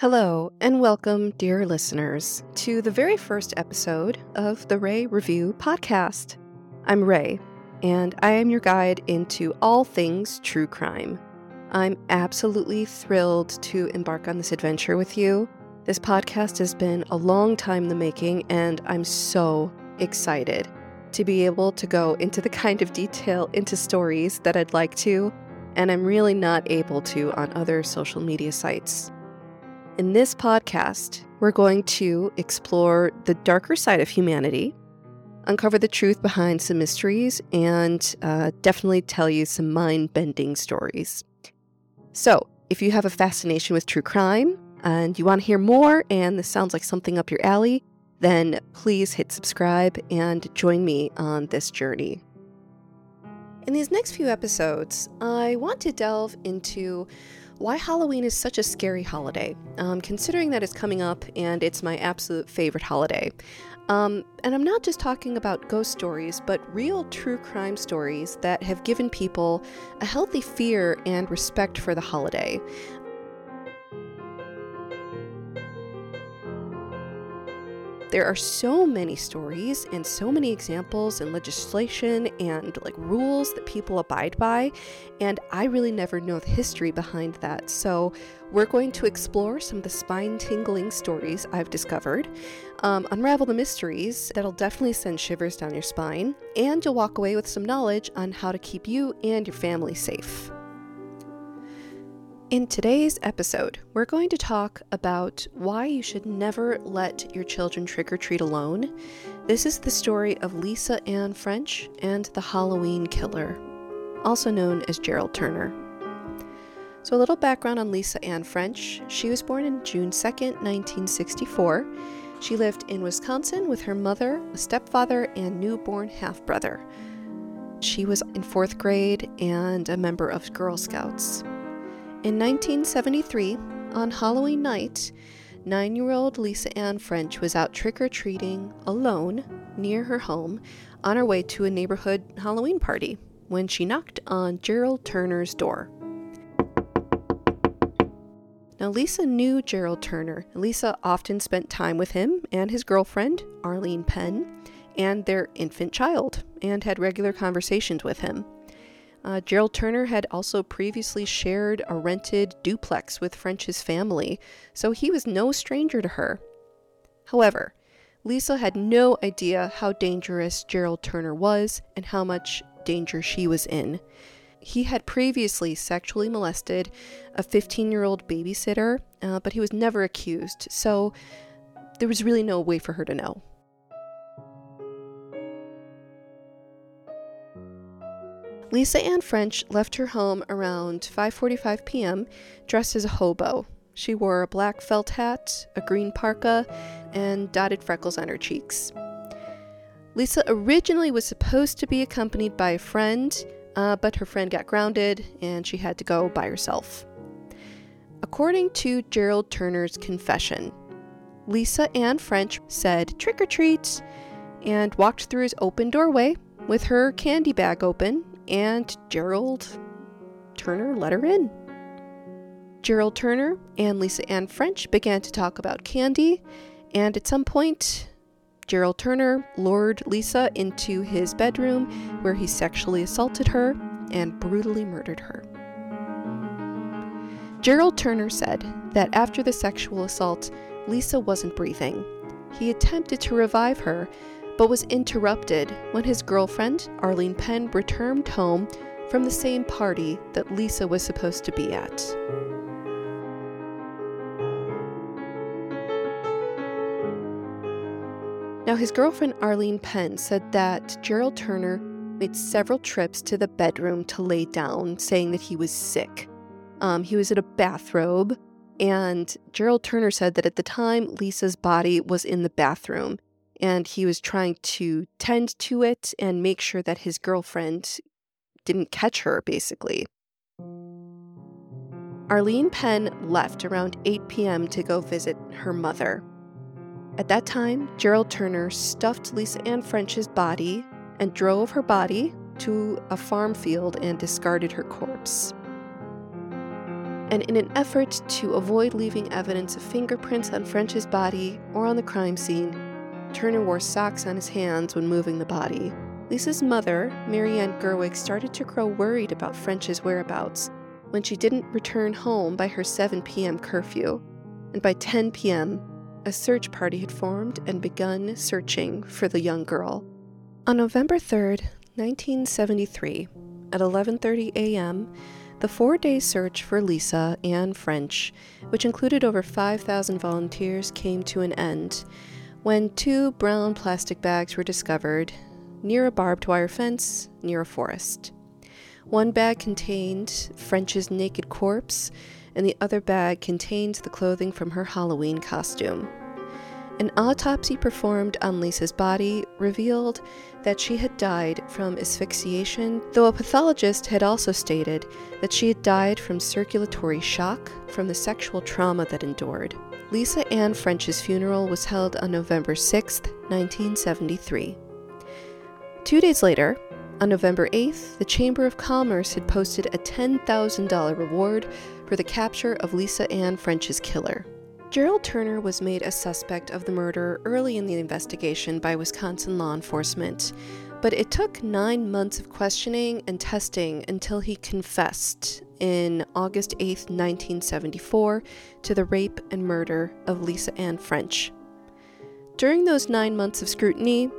Hello, and welcome, dear listeners, to the very first episode of the Ray Review podcast. I'm Ray, and I am your guide into all things true crime. I'm absolutely thrilled to embark on this adventure with you. This podcast has been a long time in the making, and I'm so excited to be able to go into the kind of detail into stories that I'd like to, and I'm really not able to on other social media sites. In this podcast, we're going to explore the darker side of humanity, uncover the truth behind some mysteries, and uh, definitely tell you some mind bending stories. So, if you have a fascination with true crime and you want to hear more, and this sounds like something up your alley, then please hit subscribe and join me on this journey. In these next few episodes, I want to delve into why Halloween is such a scary holiday, um, considering that it's coming up and it's my absolute favorite holiday. Um, and I'm not just talking about ghost stories, but real true crime stories that have given people a healthy fear and respect for the holiday. There are so many stories and so many examples and legislation and like rules that people abide by, and I really never know the history behind that. So, we're going to explore some of the spine tingling stories I've discovered, um, unravel the mysteries that'll definitely send shivers down your spine, and you'll walk away with some knowledge on how to keep you and your family safe. In today's episode, we're going to talk about why you should never let your children trick or treat alone. This is the story of Lisa Ann French and the Halloween Killer, also known as Gerald Turner. So, a little background on Lisa Ann French. She was born in June 2nd, 1964. She lived in Wisconsin with her mother, a stepfather, and newborn half brother. She was in fourth grade and a member of Girl Scouts. In 1973, on Halloween night, nine year old Lisa Ann French was out trick or treating alone near her home on her way to a neighborhood Halloween party when she knocked on Gerald Turner's door. Now, Lisa knew Gerald Turner. Lisa often spent time with him and his girlfriend, Arlene Penn, and their infant child, and had regular conversations with him. Uh, Gerald Turner had also previously shared a rented duplex with French's family, so he was no stranger to her. However, Lisa had no idea how dangerous Gerald Turner was and how much danger she was in. He had previously sexually molested a 15 year old babysitter, uh, but he was never accused, so there was really no way for her to know. Lisa Ann French left her home around 5:45 p.m. dressed as a hobo. She wore a black felt hat, a green parka, and dotted freckles on her cheeks. Lisa originally was supposed to be accompanied by a friend, uh, but her friend got grounded and she had to go by herself. According to Gerald Turner's confession, Lisa Ann French said trick or treat and walked through his open doorway with her candy bag open and Gerald Turner let her in. Gerald Turner and Lisa Ann French began to talk about candy, and at some point, Gerald Turner lured Lisa into his bedroom where he sexually assaulted her and brutally murdered her. Gerald Turner said that after the sexual assault, Lisa wasn't breathing. He attempted to revive her, but was interrupted when his girlfriend, Arlene Penn, returned home from the same party that Lisa was supposed to be at. Now, his girlfriend Arlene Penn said that Gerald Turner made several trips to the bedroom to lay down, saying that he was sick. Um, he was in a bathrobe, and Gerald Turner said that at the time Lisa's body was in the bathroom and he was trying to tend to it and make sure that his girlfriend didn't catch her, basically. Arlene Penn left around 8 p.m. to go visit her mother. At that time, Gerald Turner stuffed Lisa Ann French's body and drove her body to a farm field and discarded her corpse. And in an effort to avoid leaving evidence of fingerprints on French's body or on the crime scene, Turner wore socks on his hands when moving the body. Lisa's mother, Marianne Gerwig, started to grow worried about French's whereabouts when she didn't return home by her 7 p.m. curfew. And by 10 p.m., a search party had formed and begun searching for the young girl. On November 3rd, 1973, at 11:30 a.m., the four-day search for Lisa Ann French, which included over 5,000 volunteers, came to an end when two brown plastic bags were discovered near a barbed wire fence near a forest. One bag contained French's naked corpse, and the other bag contained the clothing from her Halloween costume. An autopsy performed on Lisa's body revealed that she had died from asphyxiation, though a pathologist had also stated that she had died from circulatory shock from the sexual trauma that endured. Lisa Ann French's funeral was held on November 6, 1973. Two days later, on November 8th, the Chamber of Commerce had posted a $10,000 reward for the capture of Lisa Ann French's killer. Gerald Turner was made a suspect of the murder early in the investigation by Wisconsin law enforcement, but it took nine months of questioning and testing until he confessed in August 8, 1974, to the rape and murder of Lisa Ann French. During those nine months of scrutiny,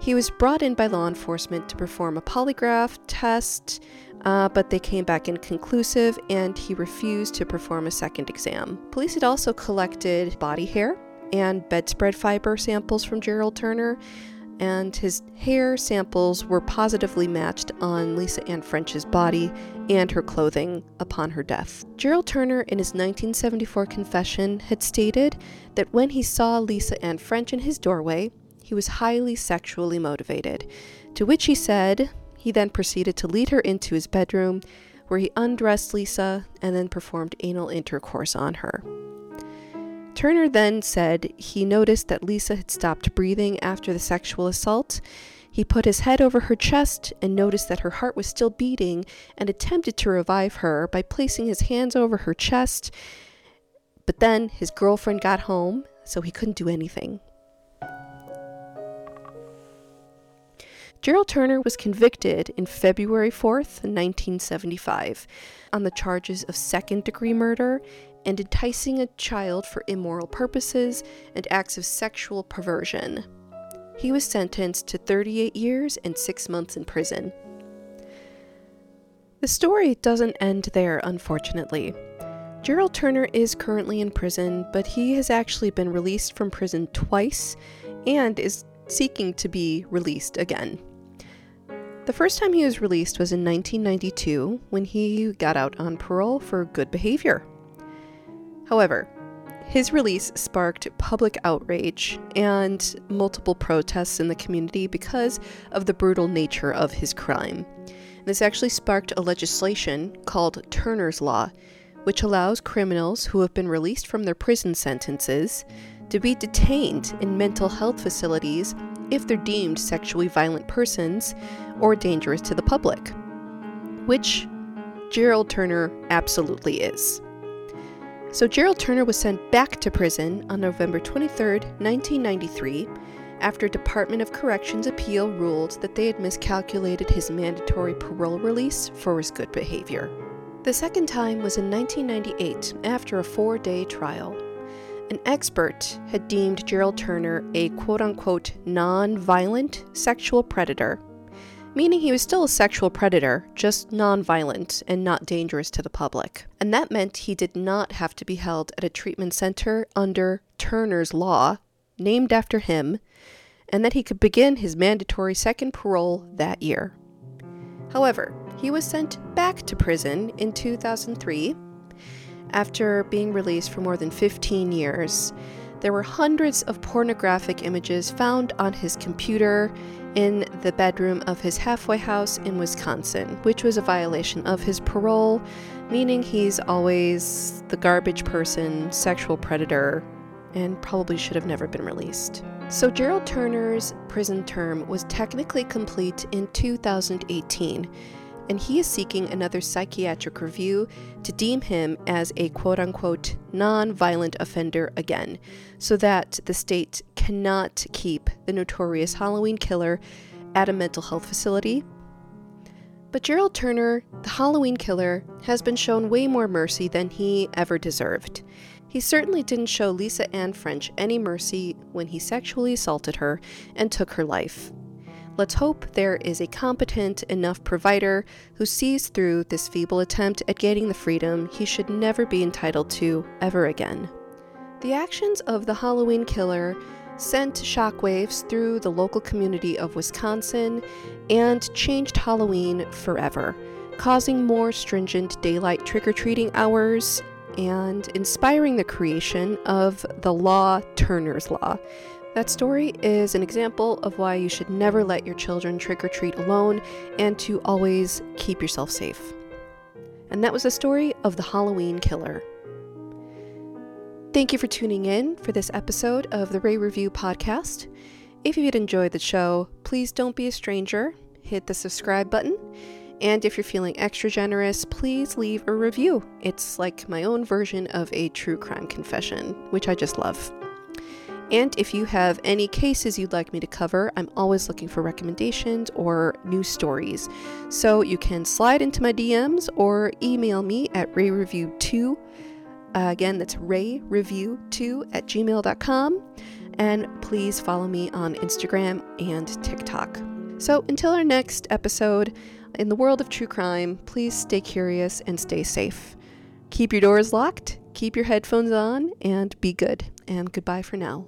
he was brought in by law enforcement to perform a polygraph test, uh, but they came back inconclusive and he refused to perform a second exam. Police had also collected body hair and bedspread fiber samples from Gerald Turner, and his hair samples were positively matched on Lisa Ann French's body and her clothing upon her death. Gerald Turner, in his 1974 confession, had stated that when he saw Lisa Ann French in his doorway, he was highly sexually motivated, to which he said he then proceeded to lead her into his bedroom, where he undressed Lisa and then performed anal intercourse on her. Turner then said he noticed that Lisa had stopped breathing after the sexual assault. He put his head over her chest and noticed that her heart was still beating and attempted to revive her by placing his hands over her chest. But then his girlfriend got home, so he couldn't do anything. Gerald Turner was convicted in February 4th, 1975, on the charges of second degree murder and enticing a child for immoral purposes and acts of sexual perversion. He was sentenced to 38 years and six months in prison. The story doesn't end there, unfortunately. Gerald Turner is currently in prison, but he has actually been released from prison twice and is seeking to be released again. The first time he was released was in 1992 when he got out on parole for good behavior. However, his release sparked public outrage and multiple protests in the community because of the brutal nature of his crime. This actually sparked a legislation called Turner's Law, which allows criminals who have been released from their prison sentences to be detained in mental health facilities if they're deemed sexually violent persons or dangerous to the public, which Gerald Turner absolutely is. So Gerald Turner was sent back to prison on November 23, 1993, after Department of Corrections appeal ruled that they had miscalculated his mandatory parole release for his good behavior. The second time was in 1998 after a four day trial. An expert had deemed Gerald Turner a quote unquote non violent sexual predator, meaning he was still a sexual predator, just non violent and not dangerous to the public. And that meant he did not have to be held at a treatment center under Turner's Law, named after him, and that he could begin his mandatory second parole that year. However, he was sent back to prison in 2003 after being released for more than 15 years. There were hundreds of pornographic images found on his computer in the bedroom of his halfway house in Wisconsin, which was a violation of his parole, meaning he's always the garbage person, sexual predator, and probably should have never been released. So, Gerald Turner's prison term was technically complete in 2018, and he is seeking another psychiatric review to deem him as a quote unquote non violent offender again, so that the state cannot keep the notorious Halloween killer at a mental health facility. But Gerald Turner, the Halloween killer, has been shown way more mercy than he ever deserved. He certainly didn't show Lisa Ann French any mercy when he sexually assaulted her and took her life. Let's hope there is a competent enough provider who sees through this feeble attempt at gaining the freedom he should never be entitled to ever again. The actions of the Halloween killer sent shockwaves through the local community of Wisconsin and changed Halloween forever, causing more stringent daylight trick or treating hours and inspiring the creation of the law Turner's Law. That story is an example of why you should never let your children trick or treat alone and to always keep yourself safe. And that was the story of the Halloween killer. Thank you for tuning in for this episode of the Ray Review podcast. If you had enjoyed the show, please don't be a stranger. Hit the subscribe button and if you're feeling extra generous, please leave a review. It's like my own version of a true crime confession, which I just love. And if you have any cases you'd like me to cover, I'm always looking for recommendations or new stories. So you can slide into my DMs or email me at rayreview2. Uh, again, that's rayreview2 at gmail.com. And please follow me on Instagram and TikTok. So until our next episode, in the world of true crime, please stay curious and stay safe. Keep your doors locked, keep your headphones on, and be good. And goodbye for now.